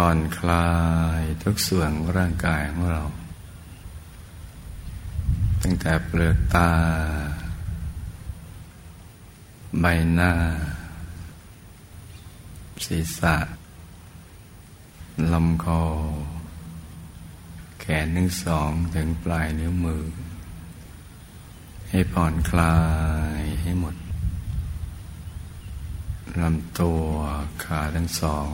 ผ่อนคลายทุกส่วนร่างกายของเรา ตั้งแต่เปลือกตา ใบหน้า ศีรษะลำคอ แขนทั้งสองถึงปลายนิ้วมือ ให้ผ่อนคลายให้หมดลำตัวขาทั้งสอง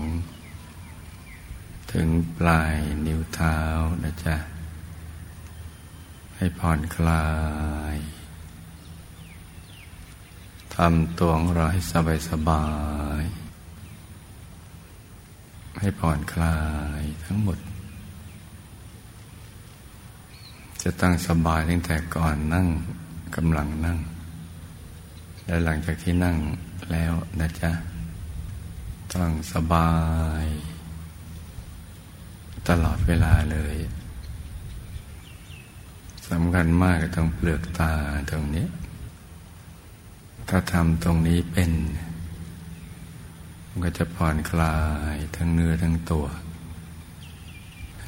ถึงปลายนิ้วเท้านะจ๊ะ ให้ผ่อนคลายทำตัวของเราให้สบายสบาย ให้ผ่อนคลายทั้งหมด จะตั้งสบายตั้งแต่ก่อนนั่งกำลังนั่ง และหลังจากที่นั่งแล้วนะจ๊ะ ตั้งสบาย ตลอดเวลาเลยสำคัญมากตรงเปลือกตาตรงนี้ ถ้าทำตรงนี้เป็น มันก็จะผ่อนคลายทั้งเนื้อทั้งตัว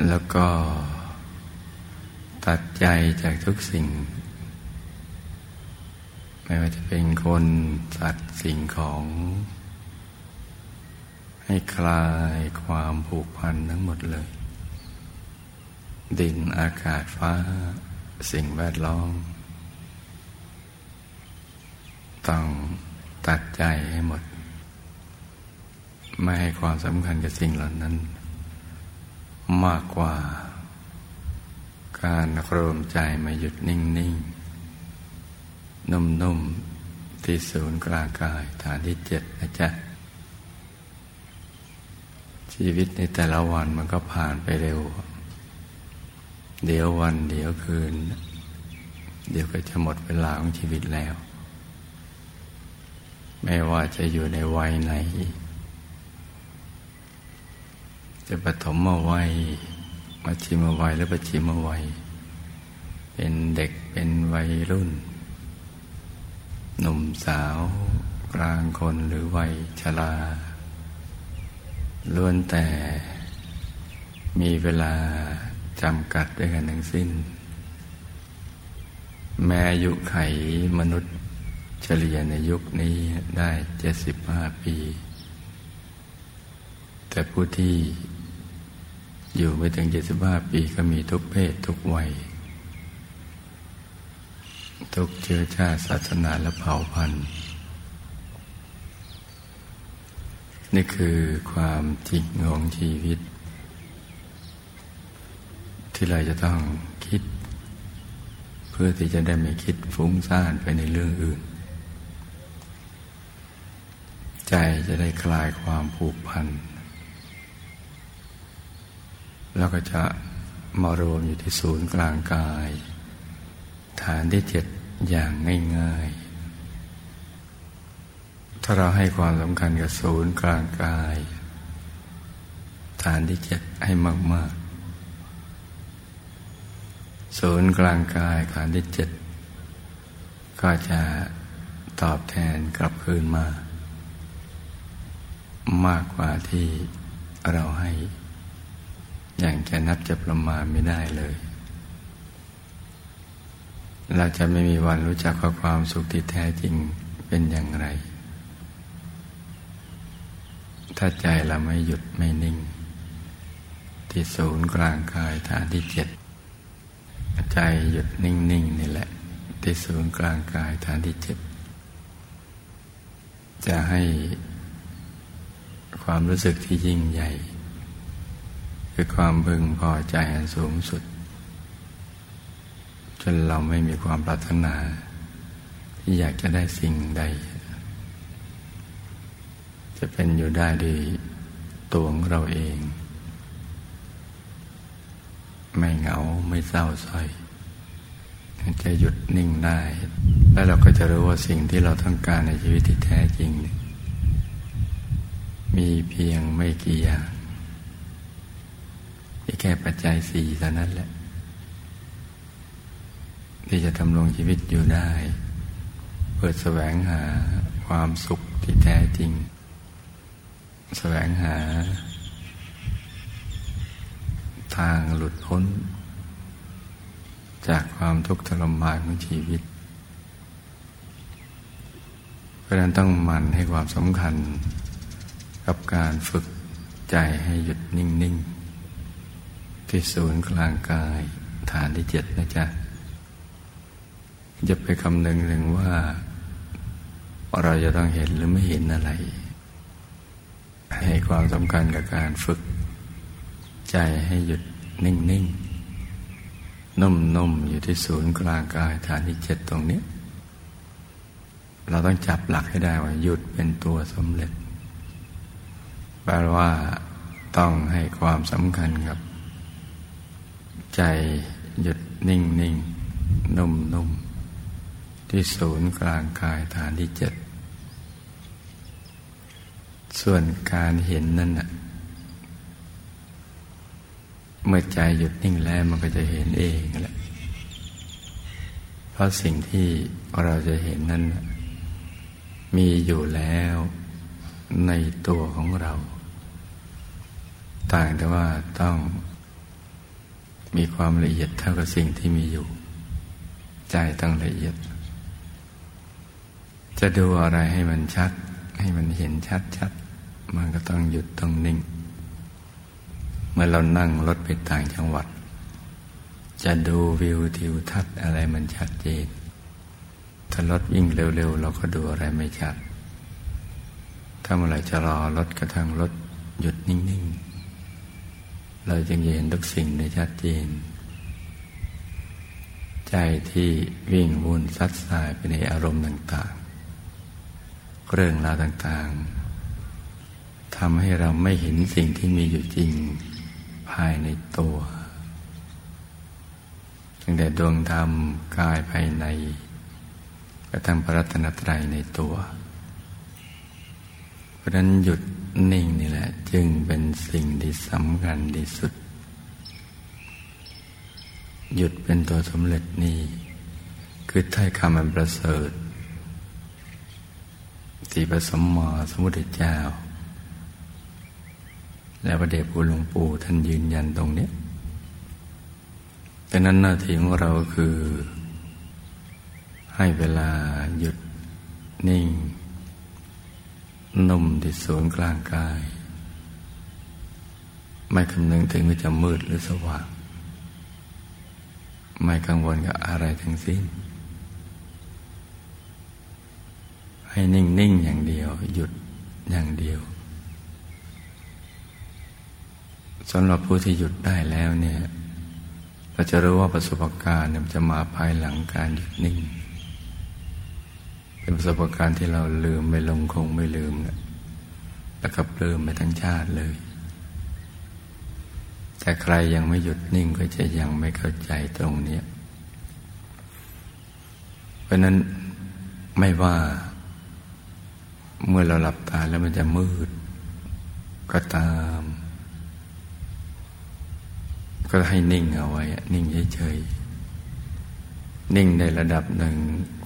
แล้วก็ตัดใจจากทุกสิ่ง ไม่ว่าจะเป็นคนสัตว์สิ่งของ ให้คลายความผูกพันทั้งหมดเลย ดินอากาศฟ้า สิ่งแวดล้อม ต้องตัดใจให้หมด ไม่ให้ความสำคัญกับสิ่งเหล่านั้น มากกว่า การโครมใจมาหยุดนิ่งๆนุ่มๆ ที่ศูนย์กลางกายฐานที่เจ็ดนะจ๊ะชีวิตในแต่ละวันมันก็ผ่านไปเร็ว เดี๋ยววันเดี๋ยวคืน เดี๋ยวก็จะหมดเวลาของชีวิตแล้ว ไม่ว่าจะอยู่ในวัยไหน จะปฐมมาวัยมาชิมวัยหรือปชิมวัย เป็นเด็กเป็นวัยรุ่น หนุ่มสาวกลางคนหรือวัยชราล้วนแต่มีเวลา จำกัดด้วยกันทั้งสิ้น แม้อายุไขมนุษย์เฉลี่ยในยุคนี้ได้เจ็ดสิบห้าปี แต่ผู้ที่อยู่ไปถึงเจ็ดสิบห้าปีก็มีทุกเพศทุกวัย ทุกเชื้อชาติศาสนาและเผ่าพันธุ์ นี่คือความจริงของชีวิต ที่เราจะต้องคิด เพื่อที่จะได้ไม่คิดฟุ้งซ่านไปในเรื่องอื่น ใจจะได้คลายความผูกพัน แล้วก็จะมารวมอยู่ที่ศูนย์กลางกาย ฐานที่เจ็ดอย่างง่ายๆ ถ้าเราให้ความสำคัญกับศูนย์กลางกาย ฐานที่เจ็ดให้มากๆ ศูนย์กลางกายฐานที่เจ็ดก็จะตอบแทนกลับคืนมา มากกว่าที่เราให้ อย่างจะนับจะประมาณไม่ได้เลย เราจะไม่มีวันรู้จักความสุขที่แท้จริงเป็นอย่างไร ถ้าใจเราไม่หยุดไม่นิ่ง ที่ศูนย์กลางกายฐานที่เจ็ด ใจหยุดนิ่งๆนนี่แหละ ที่ศูนย์กลางกายฐานที่เจ็ดจะให้ความรู้สึกที่ยิ่งใหญ่ คือความพึงพอใจอันสูงสุด จนเราไม่มีความปรารถนา ที่อยากจะได้สิ่งใด จะเป็นอยู่ได้ด้วยตัวของเราเอง ไม่เหงาไม่เศร้าส้อยจะหยุดนิ่งได้ แล้วเราก็จะรู้ว่าสิ่งที่เราต้องการในชีวิตที่แท้จริง มีเพียงไม่กี่อย่างที่แค่ปัจจัยสี่เท่านั้นแหละ ที่จะทำลงชีวิตอยู่ได้เพื่อแสวงหาความสุขที่แท้จริง แสวงหา ทางหลุดพ้น จากความทุกข์ทรมานของชีวิต เพราะนั้นต้องมันให้ความสำคัญ กับการฝึกใจให้หยุดนิ่ง ๆ ที่ศูนย์กลางกายฐานที่เจ็ดนะจ๊ะจะไปคำนึงถึงว่า เราจะต้องเห็นหรือไม่เห็นอะไร ให้ความสำคัญกับการฝึก ใจให้หยุดนิ่งๆนุ่มๆ อยู่ที่ศูนย์กลางกายฐานที่เจ็ดตรงนี้ เราต้องจับหลักให้ได้ว่าหยุดเป็นตัวสำเร็จแปลว่าต้องให้ความสำคัญกับ ใจหยุดนิ่งๆนุ่มๆที่ศูนย์กลางกายฐานที่เจ็ด ส่วนการเห็นนั่นน่ะ เมื่อใจหยุดนิ่งแล้วมันก็จะเห็นเองแหละ เพราะสิ่งที่เราจะเห็นนั้น มีอยู่แล้วในตัวของเรา ต่างแต่ว่าต้องมีความละเอียดเท่ากับสิ่งที่มีอยู่ ใจต้องละเอียด จะดูอะไรให้มันชัด ให้มันเห็นชัดชัดมันก็ต้องหยุดต้องนิ่ง เมื่อเรานั่งรถไปต่างจังหวัด จะดูวิวทิวทัศน์อะไรมันชัดเจน ถ้ารถวิ่งเร็วๆ เราก็ดูอะไรไม่ชัด ถ้าเมื่อไหร่จะรอรถกระทั่งรถหยุดนิ่งๆ เราจึงเห็นทุกสิ่งในชัดเจน ใจที่วิ่งวุ่นซัดสายไปในอารมณ์ต่างๆ เรื่องราวต่างๆทำให้เราไม่เห็นสิ่งที่มีอยู่จริง ภายในตัวตั้งแต่ดวงธรรมกายภายในกระทั่งพระรัตนตรัยในตัว เพราะนั้นหยุดนิ่งนี่แหละ จึงเป็นสิ่งที่สำคัญที่สุด หยุดเป็นตัวสำเร็จนี่ คือท้ายคำมันประเสริฐที่พระสมมาสมุทรเจ้า และพระเดชคุณหลวงปู่ท่านยืนยันตรงนี้แต่นั้นหน้าที่ของเราคือ ให้เวลาหยุดนิ่ง นุ่มที่ศูนย์กลางกาย ไม่คำนึงถึงว่าจะมืดหรือสว่าง ไม่กังวลกับอะไรทั้งสิ้น ให้นิ่งๆอย่างเดียว หยุดอย่างเดียว สำหรับผู้ที่หยุดได้แล้วเนี่ยเราจะรู้ว่าประสบการณ์เนี่ยจะมาภายหลังการหยุดนิ่ง เป็นประสบการณ์ที่เราลืมไม่ลงคงไม่ลืมนะแล้วก็ลืมไปทั้งชาติเลย แต่ใครยังไม่หยุดนิ่งก็จะยังไม่เข้าใจตรงนี้ เพราะนั้นไม่ว่าเมื่อเราหลับตาแล้วมันจะมืด ก็ตาม ก็ให้นิ่งเอาไว้ นิ่งเฉยๆนิ่งในระดับหนึ่ง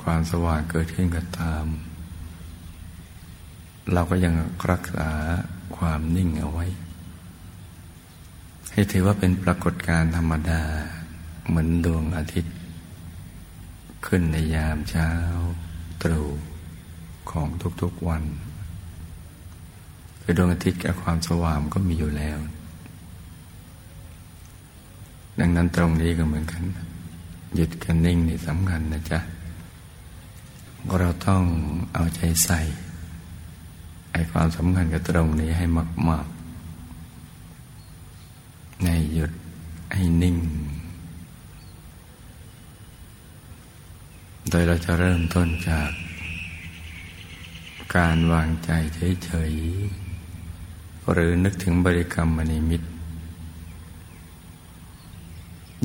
ความสว่างเกิดขึ้นก็ตาม เราก็ยังรักษาความนิ่งเอาไว้ ให้ถือว่าเป็นปรากฏการณ์ธรรมดา เหมือนดวงอาทิตย์ ขึ้นในยามเช้าตรู่ของทุกๆวันคือดวงอาทิตย์กับความสว่างก็มีอยู่แล้ว ดังนั้นตรงนี้ก็เหมือนกัน หยุดกันนิ่งนี่สำคัญนะจ๊ะ เราต้องเอาใจใส่ไอความสำคัญกับตรงนี้ให้มากๆในหยุดให้นิ่ง โดยเราจะเริ่มต้นจาก การวางใจเฉยๆหรือนึกถึงบริกรรมมณีมิตร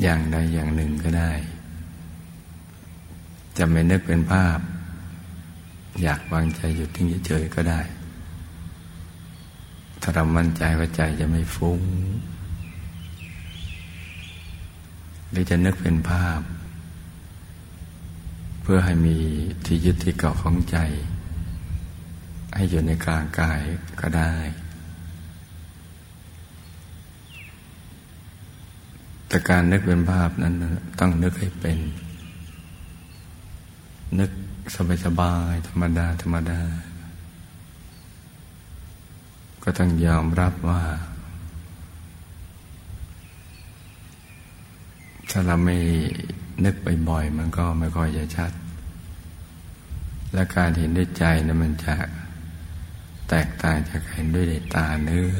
อย่างใดอย่างหนึ่งก็ได้ จะไม่นึกเป็นภาพ อยากวางใจหยุดทิ้งเฉยๆก็ได้ ถ้าเรามั่นใจว่าใจจะไม่ฟุ้ง หรือจะนึกเป็นภาพ เพื่อให้มีที่ยึดที่เกาะของใจ ให้อยู่ในกลางกายก็ได้ แต่การนึกเป็นภาพนั้นต้องนึกให้เป็น นึกสบายๆธรรมดา ธรรมดา ก็ต้องยอมรับว่าถ้าเราไม่นึกบ่อยๆมันก็ไม่ค่อยจะชัด และการเห็นด้วยใจนะมันจะแตกต่างจากเห็นด้วยตาเนื้อ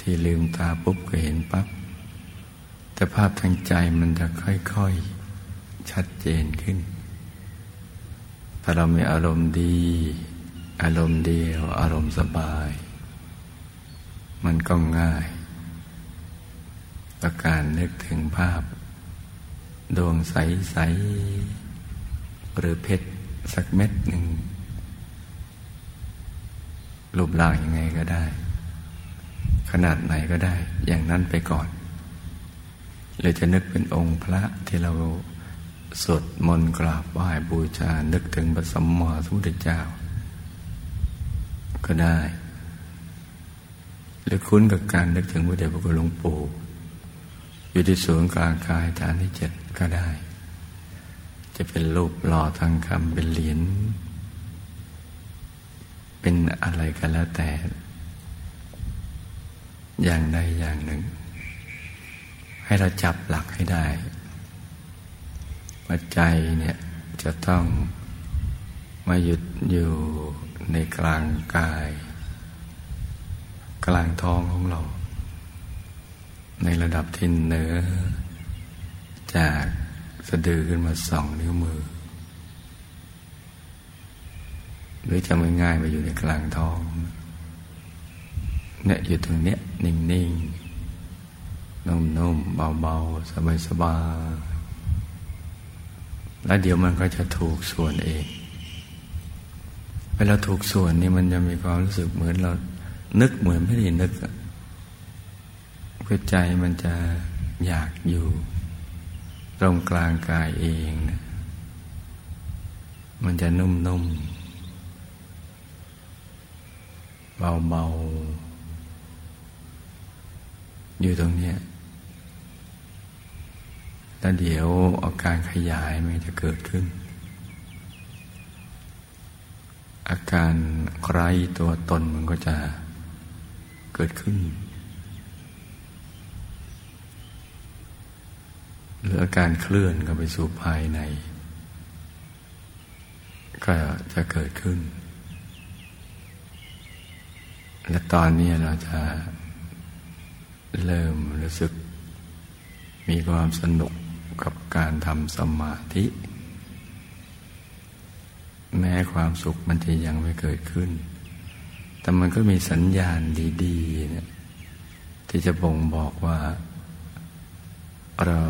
ที่ลืมตาปุ๊บก็เห็นปับ๊บ แต่ภาพทางใจมันจะค่อยๆ ชัดเจนขึ้น ถ้าเรามีอารมณ์ดี อารมณ์เดียว อารมณ์สบาย มันก็ง่ายประการนึกถึงภาพ ดวงใส ๆ หรือเพชรสักเม็ดหนึ่งรูปร่างยังไงก็ได้ ขนาดไหนก็ได้ อย่างนั้นไปก่อน หรือจะนึกเป็นองค์พระที่เราสวดมนต์กราบไหว้บูชา นึกถึงพระสัมมาสัมพุทธเจ้า ก็ได้ หรือคุ้นกับการนึกถึงพระเดชพระคุณหลวงปู่อยู่ที่ศูนย์กลางกายฐานที่เจ็ดก็ได้ จะเป็นรูปหล่อทางคำเป็นเหรียญเป็นอะไรกันแล้วแต่ อย่างใดอย่างหนึ่ง ให้เราจับหลักให้ได้ว่าใจเนี่ยจะต้องมาหยุดอยู่ในกลางกาย กลางท้องของเรา ในระดับที่เหนือ จากสะดือขึ้นมาสองนิ้วมือ หรือจะไม่ง่ายไปอยู่ในกลางท้องเนี่ยอยู่ตรงเนี้ยนิ่งๆ นุ่มๆเบาๆ สบายๆแล้วเดี๋ยวมันก็จะถูกส่วนเอง เวลาถูกส่วนนี่มันจะมีความรู้สึกเหมือนเรานึกเหมือนไม่ได้นึกเพื่อใจมันจะอยากอยู่ ตรงกลางกายเองนะมันจะนุ่มๆเบาๆอยู่ตรงนี้ แล้วเดี๋ยวอาการขยายมันจะเกิดขึ้น อาการไร้ตัวตนมันก็จะเกิดขึ้น หรืออาการเคลื่อนก็ไปสู่ภายใน ก็จะเกิดขึ้น และตอนนี้เราจะเริ่มรู้สึกมีความสนุก กับการทำสมาธิ แม้ความสุขมันจะยังไม่เกิดขึ้น แต่มันก็มีสัญญาณดีๆเนี่ยที่จะบ่งบอกว่า เรา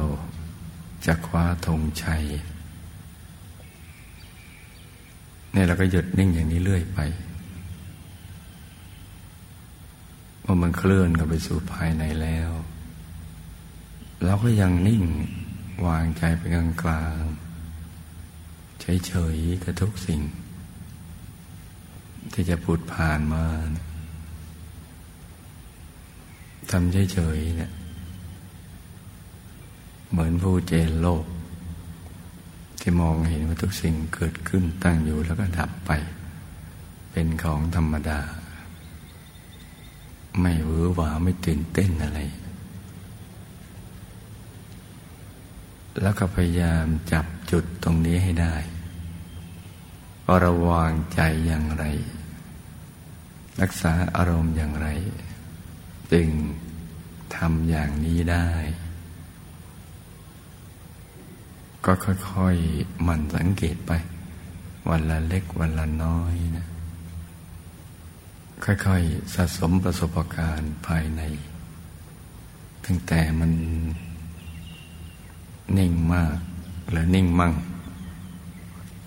จะคว้าธงชัยเนี่ยเราก็หยุดนิ่งอย่างนี้เรื่อยไปพอมันเคลื่อนกันไปสู่ภายในแล้ว เราก็ยังนิ่ง วางใจไปกลางกลางเฉยๆกับทุกสิ่ง ที่จะพูดผ่านมาทำเฉยๆเนี่ย เหมือนผู้เจนโลก ที่มองเห็นว่าทุกสิ่งเกิดขึ้นตั้งอยู่แล้วก็ดับไป เป็นของธรรมดา ไม่หวือหวาไม่ตื่นเต้นอะไร แล้วก็พยายามจับจุดตรงนี้ให้ได้ว่าระวางใจอย่างไร รักษาอารมณ์อย่างไร จึงทำอย่างนี้ได้ ก็ค่อยๆมันสังเกตไป วันละเล็กวันละน้อยนะ ค่อยๆสะสมประสบการณ์ภายใน ตั้งแต่มัน นิ่งมากหรือนิ่งมั่ง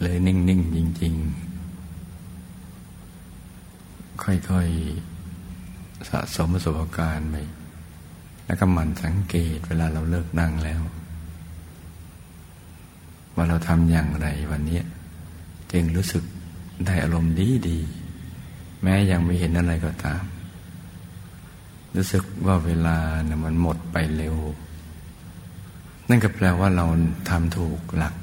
เลยนิ่งนิ่งจริง ๆ ค่อย ๆ สะสมประสบการณ์ไปแล้วก็หมั่นสังเกตเวลาเราเลิกนั่งแล้ว ว่าเราทำอย่างไรวันนี้จึงรู้สึกได้อารมณ์ดีดี แม้ยังไม่เห็นอะไรก็ตาม รู้สึกว่าเวลาเนี่ยมันหมดไปเร็ว นั่นก็แปลว่าเราทำถูกหลัก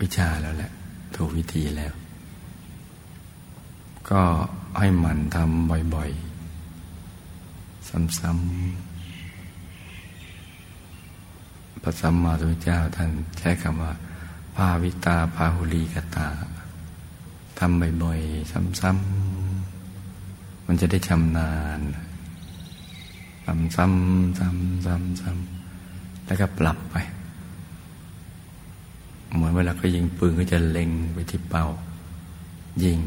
วิชาแล้วแหละ ถูกวิธีแล้ว ก็ให้มันทำบ่อยๆ ซ้ำๆพระสัมมาสัมพุทธเจ้าท่านใช้คำว่าภาวิตาภาหุลีกตาทำบ่อยๆ ซ้ำๆ มันจะได้ชำนาญ ซ้ำๆซ้ำซ้ำซ้ำซ้ำ แล้วก็ปรับไป เหมือนเวลาก็ยิงปืนก็จะเล็งไปที่เป้า ยิง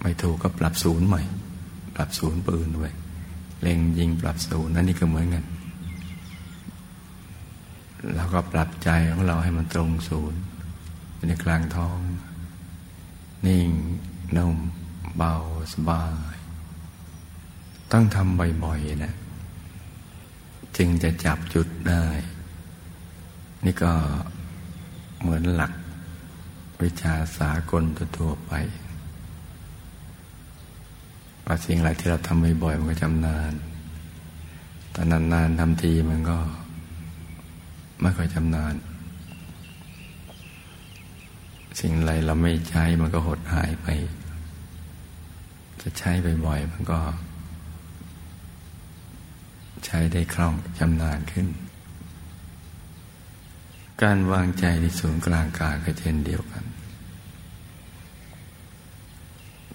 ไม่ถูกก็ปรับศูนย์ใหม่ ปรับศูนย์ปืนด้วยเล็งยิงปรับศูนย์นั่นนี่ก็เหมือนกันเราก็ปรับใจของเราให้มันตรงศูนย์ในกลางท้อง นิ่งนุ่มเบาสบาย ต้องทำบ่อยๆนะ จึงจะจับจุดได้ นี่ก็เหมือนหลัก วิชาสากลทั่วไปว่าสิ่งอะไรที่เราทำบ่อยๆมันก็จำนานแต่นานๆทำทีมันก็ไม่ค่อยจำนาน สิ่งอะไรเราไม่ใช้มันก็หดหายไป จะใช้บ่อยๆมันก็ ช้ได้คล่องชำนาญขึ้น การวางใจในศูนย์กลางกายก็เช่นเดียวกัน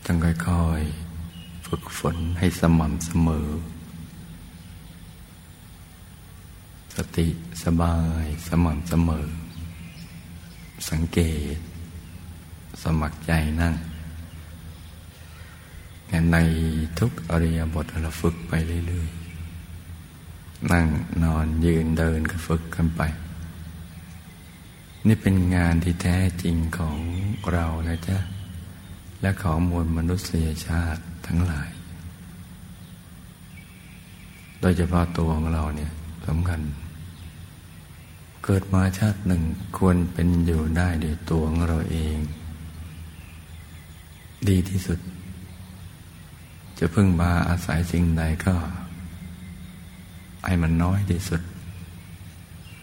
ต้องค่อยๆฝึกฝนให้สม่ำเสมอ สติสบายสม่ำเสมอ สังเกต สมัครใจนั่งในทุกอริยบทเราฝึกไปเรื่อยๆ นั่งนอนยืนเดินก็ฝึกกันไป นี่เป็นงานที่แท้จริงของเรานะจ๊ะและของมวลมนุษยชาติทั้งหลาย โดยเฉพาะตัวของเราเนี่ยสำคัญ เกิดมาชาติหนึ่งควรเป็นอยู่ได้ด้วยตัวของเราเอง ดีที่สุด จะพึ่งมาอาศัยสิ่งใดก็ ให้มันน้อยที่สุด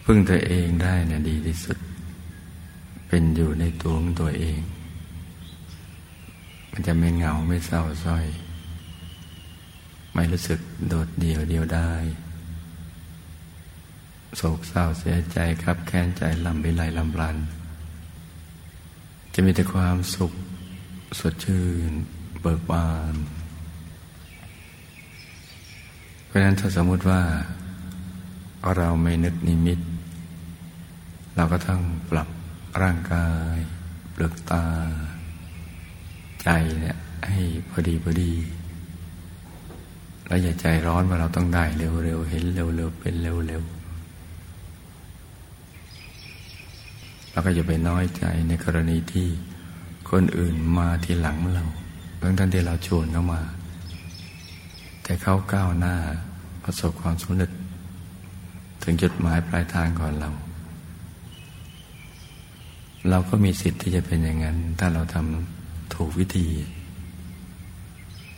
พึ่งตัวเองได้เนี่ยดีที่สุด เป็นอยู่ในตัวของตัวเอง มันจะไม่เหงาไม่เศร้าส้อย ไม่รู้สึกโดดเดี่ยวเดียวได้โศกเศร้าเสียใจครับแค้นใจลำไปไหลลำบลัน จะมีแต่ความสุขสดชื่น เบิกบาน เพ ราะฉะนั้นถ้าสมมติว่า เราไม่นึกนิมิต เราก็ต้องปรับร่างกายเปลือกตา ใจเนี่ยให้พอดีพอดี แล้วอย่าใจร้อนว่าเราต้องได้เร็วๆเห็นเร็วๆเป็นเร็วๆแล้วก็อย่าไปน้อยใจในกรณีที่คนอื่นมาทีหลังเราเพื่อนที่เราชวนเข้ามา แต่เขาก้าวหน้าประสบความสำเร็จ ถึงจุดหมายปลายทางก่อนเรา เราก็มีสิทธิ์ที่จะเป็นอย่างนั้น ถ้าเราทำถูกวิธี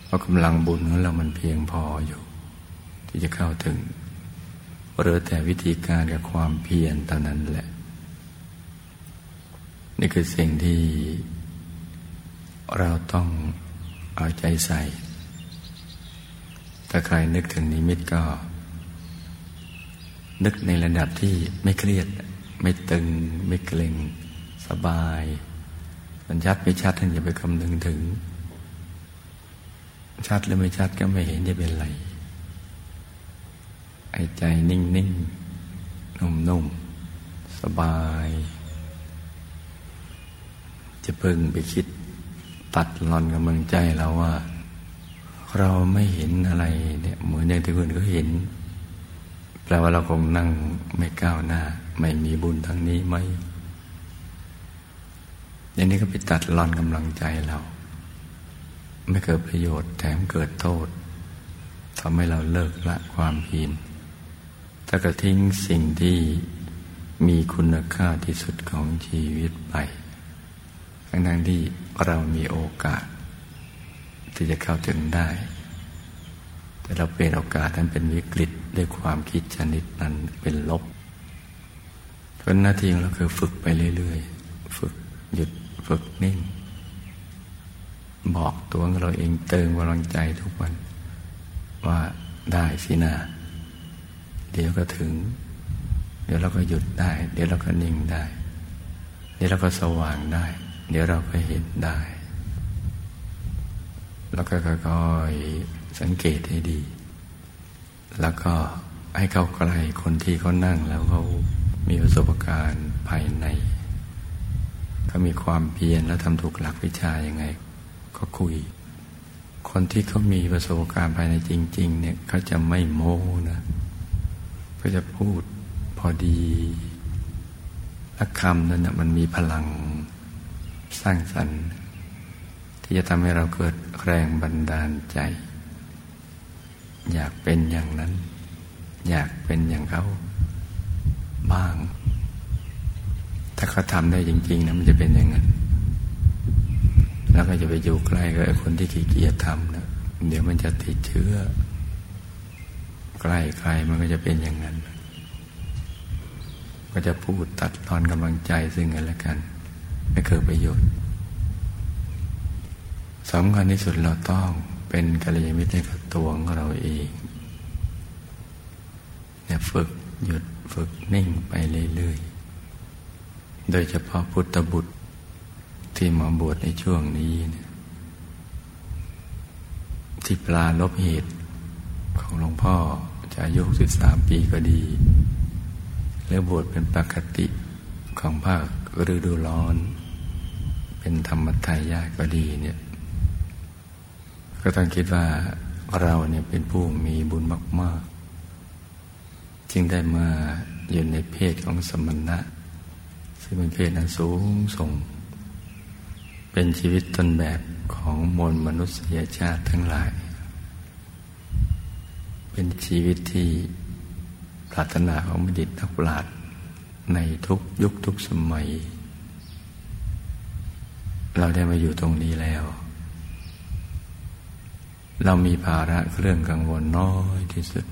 เพราะกำลังบุญของเรามันเพียงพออยู่ ที่จะเข้าถึงหรือแต่วิธีการกับความเพียรเท่านั้นแหละ นี่คือสิ่งที่เราต้องเอาใจใส่ ถ้าใครนึกถึงนิมิตก็ นึกในระดับที่ไม่เครียด ไม่ตึง ไม่เกร็ง สบายมันชัดไม่ชัดท่านอย่าไปคำนึงถึง ชัดหรือไม่ชัดก็ไม่เห็นจะเป็นไรไอ้ใจนิ่งนิ่งนุ่มนุ่มสบาย จะพึงไปคิดตัดหลอนกำลังใจเราว่า เราไม่เห็นอะไรเนี่ยเหมือนอย่างที่คนเขาเห็น แปลว่าเราคงนั่งไม่ก้าวหน้า ไม่มีบุญทั้งนี้ไหมอย่างนี้ก็ไปตัดรอนกำลังใจเรา ไม่เกิดประโยชน์แถมเกิดโทษทำให้เราเลิกละความเพียรถ้าก็ทิ้งสิ่งที่มีคุณค่าที่สุดของชีวิตไป ทั้งนั้นที่เรามีโอกาส ที่จะเข้าถึงได้ แต่เราเปลี่ยนโอกาสนั้นเป็นวิกฤตด้วยความคิดชนิดนั้นเป็นลบเพราะหน้าที่ของเราคือฝึกไปเรื่อยๆ ฝึกหยุดฝึกนิ่ง บอกตัวเราเองเติมกำลังใจทุกวัน ว่าได้สินะเดี๋ยวก็ถึง เดี๋ยวเราก็หยุดได้ เดี๋ยวเราก็นิ่งได้ เดี๋ยวเราก็สว่างได้ เดี๋ยวเราก็เห็นได้ แล้วก็ค่อยๆสังเกตให้ดี แล้วก็ให้เข้าใกล้คนที่เขานั่งแล้วเขามีประสบการณ์ภายในเขามีความเพียรและทำถูกหลักวิชายังไง ก็คุย คนที่เขามีประสบการณ์ภายในจริง ๆ เนี่ยเขาจะไม่โม้นะก็จะพูดพอดีและคำนั้นนะมันมีพลังสร้างสรรค์ ที่จะทำให้เราเกิดแรงบันดาลใจ อยากเป็นอย่างนั้น อยากเป็นอย่างเขาบ้าง ถ้าเขาทำได้จริง ๆนะมันจะเป็นอย่างนั้น แล้วก็จะไปอยู่ใกล้กับคนที่ขี้เกียจทำนะเดี๋ยวมันจะติดเชื้อ ใกล้ใครมันก็จะเป็นอย่างนั้น ก็จะพูดตัดตอนกำลังใจซึ่งกันและกัน ไม่เกิดประโยชน์ สำคัญที่สุดเราต้องเป็นกัลยาณมิตรให้กับตัวของเราเองเนี่ยฝึกหยุดฝึกนิ่งไปเรื่อยๆ โดยเฉพาะพุทธบุตรที่มาบวชในช่วงนี้เนี่ยที่ปลาลบเหตุของหลวงพ่อจะอายุสิบสามปีก็ดี แล้วบวชเป็นปกติของภาคฤดูร้อน เป็นธรรมทายาก็ดีเนี่ย ก็ต้องคิดว่าเราเนี่ยเป็นผู้มีบุญมาก ๆ จึงได้มาอยู่ในเพศของสมณะ ซึ่งเป็นเพศนั้นสูงส่ง เป็นชีวิตต้นแบบของมวลมนุษยชาติทั้งหลาย เป็นชีวิตที่ปรารถนาของบัณฑิตนักปราชญ์ในทุกยุคทุกสมัย เราได้มาอยู่ตรงนี้แล้ว เรามีภาระเรื่องกังวลน้อยที่สุด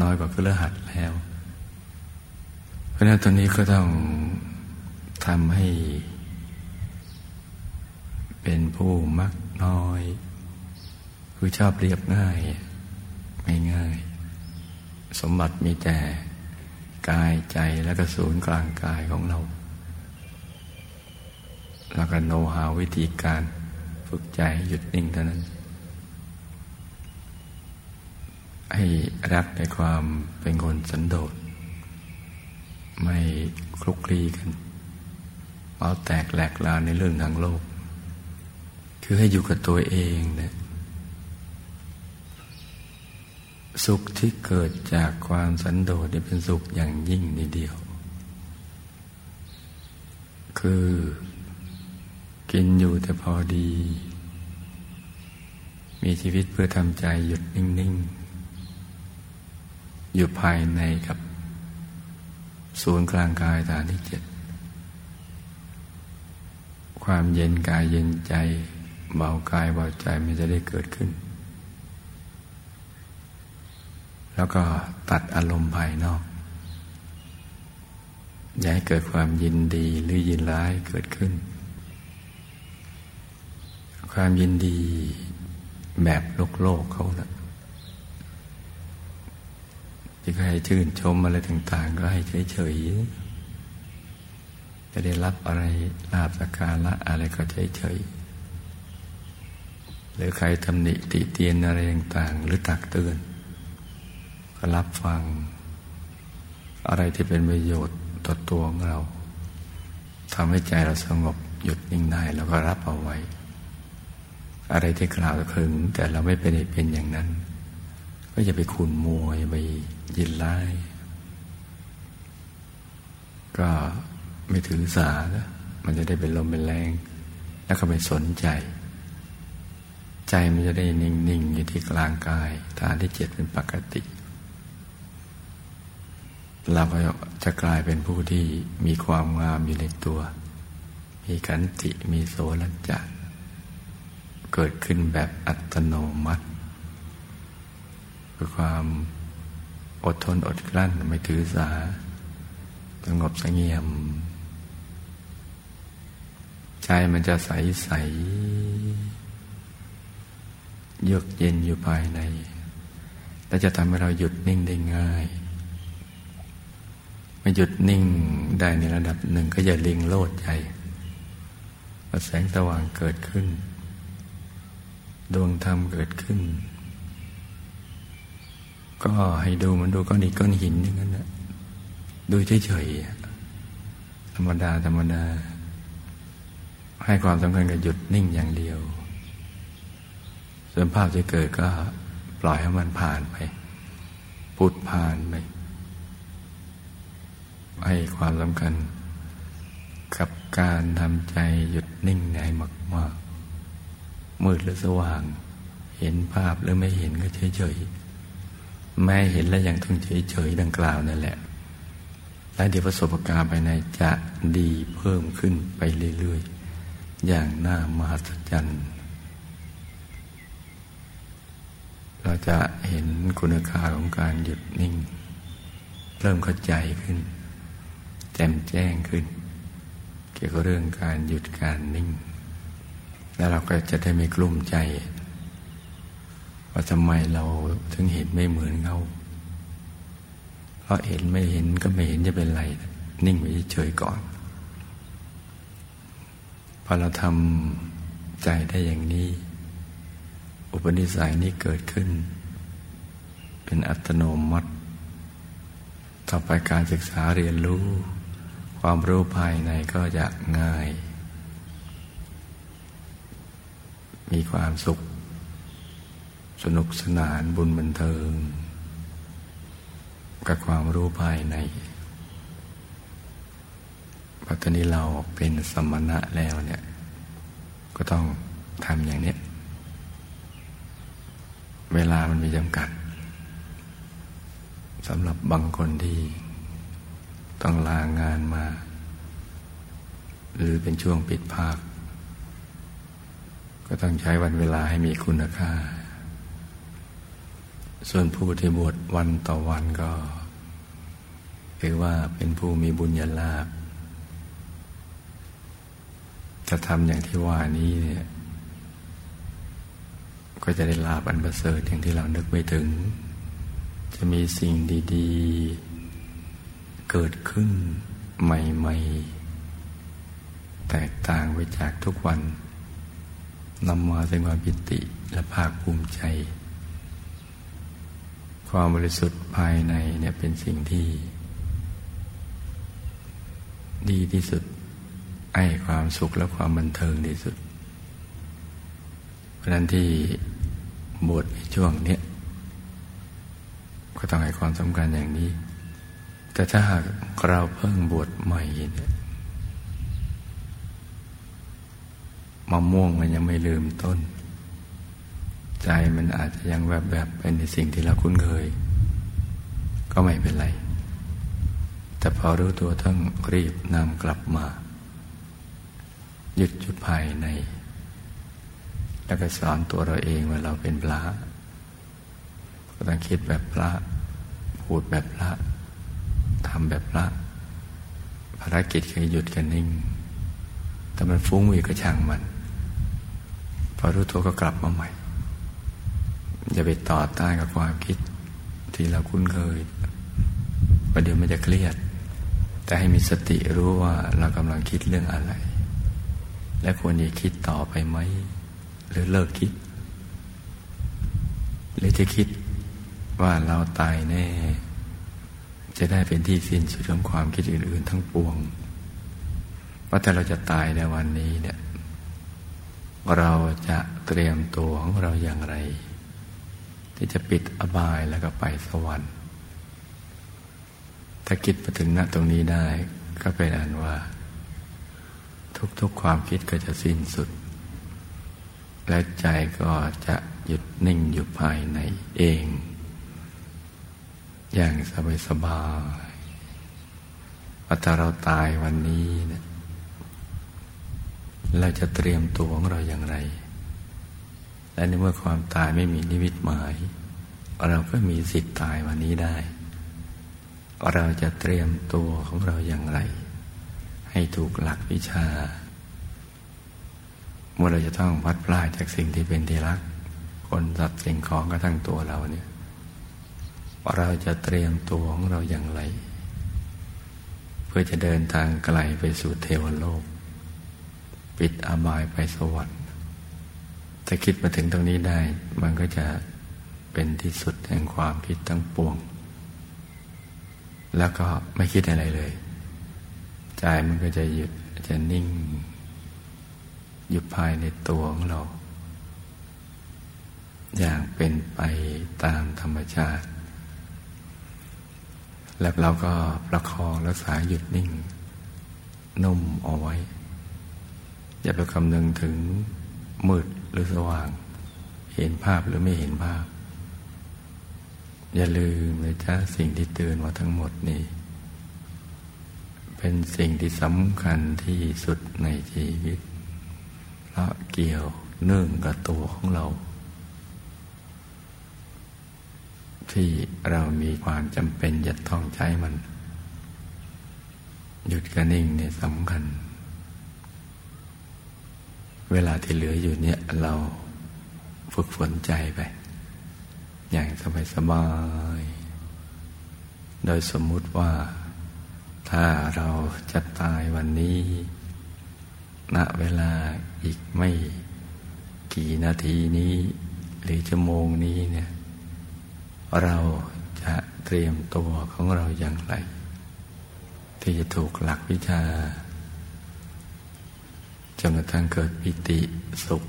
น้อยกว่าเครือหัดแล้ว เพราะนั้นตอนนี้ก็ต้องทำให้ เป็นผู้มักน้อย คือชอบเรียบง่ายไม่ง่าย สมบัติมีแต่กายใจและก็ศูนย์กลางกายของเรา แล้วก็โนหาวิธีการ ฝึกใจหยุดนิ่งเท่านั้น ให้รักในความเป็นคนสันโดษ ไม่คลุกคลีกันเอาแตกแหลกลาในเรื่องทางโลก คือให้อยู่กับตัวเองเนี่ยสุขที่เกิดจากความสันโดษเป็นสุขอย่างยิ่งในเดียว คือ กินอยู่แต่พอดี มีชีวิตเพื่อทำใจหยุดนิ่ง ๆ อยู่ภายในกับศูนย์กลางกายฐานที่เจ็ด ความเย็นกายเย็นใจ เบากายเบาใจมันจะได้เกิดขึ้น แล้วก็ตัดอารมณ์ภายนอก อย่าให้เกิดความยินดีหรือยินร้ายเกิดขึ้น ความยินดีแบบโลกโลกเขาละที่ให้ชื่นชมอะไรต่าง ๆ ก็ให้เฉยๆจะได้รับอะไรลาบสักการะอะไรก็เฉยๆหรือใครทำหนิติเตียนอะไรต่างๆ หรือตักเตือน ก็รับฟัง อะไรที่เป็นประโยชน์ต่อตัวของเราทำให้ใจเราสงบหยุดนิ่งได้แล้วก็รับเอาไว้ อะไรที่กล่าวถึง แต่เราไม่เป็นเป็นอย่างนั้น ก็จะไปขุนมวยไปยินไล่ก็ไม่ถือสาแล้วมันจะได้เป็นลมเป็นแรง แล้วก็ไม่สนใจ ใจมันจะได้นิ่งๆอยู่ที่กลางกายฐานที่เจ็ดเป็นปกติ เราก็จะกลายเป็นผู้ที่มีความงามอยู่ในตัว มีขันติมีโสรจัก เกิดขึ้นแบบอัตโนมัติคือความอดทนอดกลั้นไม่ถือสาสงบสงเงียม ใจมันจะใสใสเยือกเย็นอยู่ภายใน และจะทำให้เราหยุดนิ่งได้ง่ายไมาหยุดนิ่งได้ในระดับหนึ่งก็จะลิงโลดใจแสงสว่างเกิดขึ้น ดวงธรรมเกิดขึ้น ก็ให้ดูมันดูก้อนหินก้อนหินอย่างนั้นนะดูเฉยๆธรรมดาธรรมดา ให้ความสำคัญกับหยุดนิ่งอย่างเดียว ส่วนภาพที่เกิดก็ปล่อยให้มันผ่านไปพุดผ่านไปให้ความสำคัญกับการทำใจหยุดนิ่งในมาก มืดหรือสว่าง เห็นภาพหรือไม่เห็นก็เฉยๆไม่เห็นแล้วยังต้องเฉยๆดังกล่าวนั่นแหละ และเดี๋ยวประสบการณ์ภายในจะดีเพิ่มขึ้นไปเรื่อยๆ อย่างน่ามหัศจรรย์เราจะเห็นคุณค่าของการหยุดนิ่ง เริ่มเข้าใจขึ้น แจ่มแจ้งขึ้น เกี่ยวกับเรื่องการหยุดการนิ่ง แล้วเราก็จะได้ไม่กลุ้มใจ ว่าทำไมเราถึงเห็นไม่เหมือนเขาเพราะเห็นไม่เห็นก็ไม่เห็นจะเป็นไร นิ่งไว้เฉยก่อน พอเราทำใจได้อย่างนี้ อุปนิสัยนี้เกิดขึ้น เป็นอัตโนมัติ ต่อไปการศึกษาเรียนรู้ ความรู้ภายในก็จะง่าย มีความสุข สนุกสนานบุญบันเทิง กับความรู้ภายในปัจจุบันเราเป็นสมณะแล้วเนี่ย ก็ต้องทำอย่างนี้ เวลามันมีจำกัดสำหรับบางคนที่ต้องลางานมา หรือเป็นช่วงปิดภาค ก็ต้องใช้วันเวลาให้มีคุณค่า ส่วนผู้ที่บวชวันต่อวันก็ถือว่าเป็นผู้มีบุญญาลาภจะทำอย่างที่ว่านี้เนี่ยก็จะได้ลาบอันประเสริฐอย่างที่เรานึกไม่ถึง จะมีสิ่งดี ๆ เกิดขึ้นใหม่ ๆ แตกต่างไปจากทุกวัน นำมาซึ่งความปิติและภาคภูมิใจ ความบริสุทธิ์ภายในเนี่ยเป็นสิ่งที่ ดีที่สุดให้ความสุขและความบันเทิงที่สุด เพราะนั้นที่บวชในช่วงนี้ก็ต้องให้ความสำคัญอย่างนี้ แต่ถ้าหากเราเพิ่งบวชใหม่เนี่ย มะม่วงมันยังไม่ลืมต้น ใจมันอาจจะยังแบบแบบเป็นในสิ่งที่เราคุ้นเคย ก็ไม่เป็นไร แต่พอรู้ตัวต้องรีบนำกลับมาหยุดจุดภายใน แล้วก็สอนตัวเราเองว่าเราเป็นพระก็ต้องคิดแบบพระ พูดแบบพระทำแบบพระภารกิจคือหยุดกันนิ่ง แต่มันฟุ้งอีกก็ช่างมัน พอรู้ตัวก็กลับมาใหม่ อย่าไปต่อต้านกับความคิดที่เราคุ้นเคยประเดี๋ยวมันจะเครียด แต่ให้มีสติรู้ว่าเรากำลังคิดเรื่องอะไร และควรจะคิดต่อไปไหม หรือเลิกคิด หรือจะคิดว่าเราตายแน่ จะได้เป็นที่สิ้นสุดของความคิดอื่น ๆ ทั้งปวงว่าแต่เราจะตายในวันนี้เนี่ย เราจะเตรียมตัวของเราอย่างไร ที่จะปิดอบายแล้วก็ไปสวรรค์ ถ้าคิดมาถึงณตรงนี้ได้ก็เป็นอันว่า ทุกๆความคิดก็จะสิ้นสุด และใจก็จะหยุดนิ่งอยู่ภายในเอง อย่างสบายสบายว่าถ้าเราตายวันนี้เนะ เราจะเตรียมตัวของเราอย่างไร และในเมื่อความตายไม่มีนิมิตหมาย เราก็มีสิทธิ์ตายวันนี้ได้ เราจะเตรียมตัวของเราอย่างไร ให้ถูกหลักวิชาเมื่อเราจะต้องพัดพลาดจากสิ่งที่เป็นที่รัก คนสัตว์สิ่งของกระทั่งตัวเราเนี่ยเราจะเตรียมตัวของเราอย่างไร เพื่อจะเดินทางไกลไปสู่เทวโลก ปิดอบายไปสวรรค์ถ้าคิดมาถึงตรงนี้ได้ มันก็จะเป็นที่สุดแห่งความคิดทั้งปวง แล้วก็ไม่คิดอะไรเลย ใจมันก็จะหยุดจะนิ่ง อยู่ภายในตัวของเรา อย่างเป็นไปตามธรรมชาติ แล้วเราก็ประคองรักษาหยุดนิ่ง นุ่มเอาไว้ อย่าไปคำนึงถึงมืดหรือสว่าง เห็นภาพหรือไม่เห็นภาพ อย่าลืมเลยจ้าสิ่งที่เตือนว่าทั้งหมดนี้ เป็นสิ่งที่สำคัญที่สุดในชีวิตเพราะเกี่ยวเนื่องกับตัวของเรา ที่เรามีความจำเป็นจะต้องใช้มัน หยุดกระนิ่งเนี่ยสำคัญ เวลาที่เหลืออยู่เนี่ย เราฝึกฝนใจไป อย่างสบายสบาย โดยสมมุติว่า ถ้าเราจะตายวันนี้ ณ เวลาอีกไม่กี่นาทีนี้ หรือชั่วโมงนี้เนี่ย เราจะเตรียมตัวของเราอย่างไร ที่จะถูกหลักวิชา จนกระทั่งเกิดปิติสุข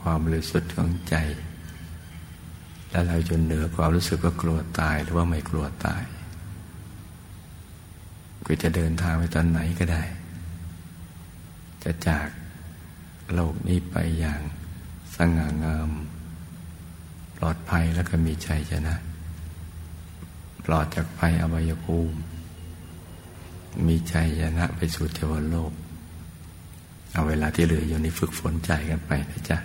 ความบริสุทธิ์ของใจ แล้วเราจนเหนือความรู้สึกว่ากลัวตายหรือว่าไม่กลัวตายก็จะเดินทางไปตอนไหนก็ได้ จะจากโลกนี้ไปอย่างสง่างาม ปลอดภัยแล้วก็มีใจชนะ ปลอดจากภัยอบายภูมิ มีใจชนะไปสู่เทวโลก เอาเวลาที่เหลืออยู่นี้ฝึกฝนใจกันไปนะจ๊ะ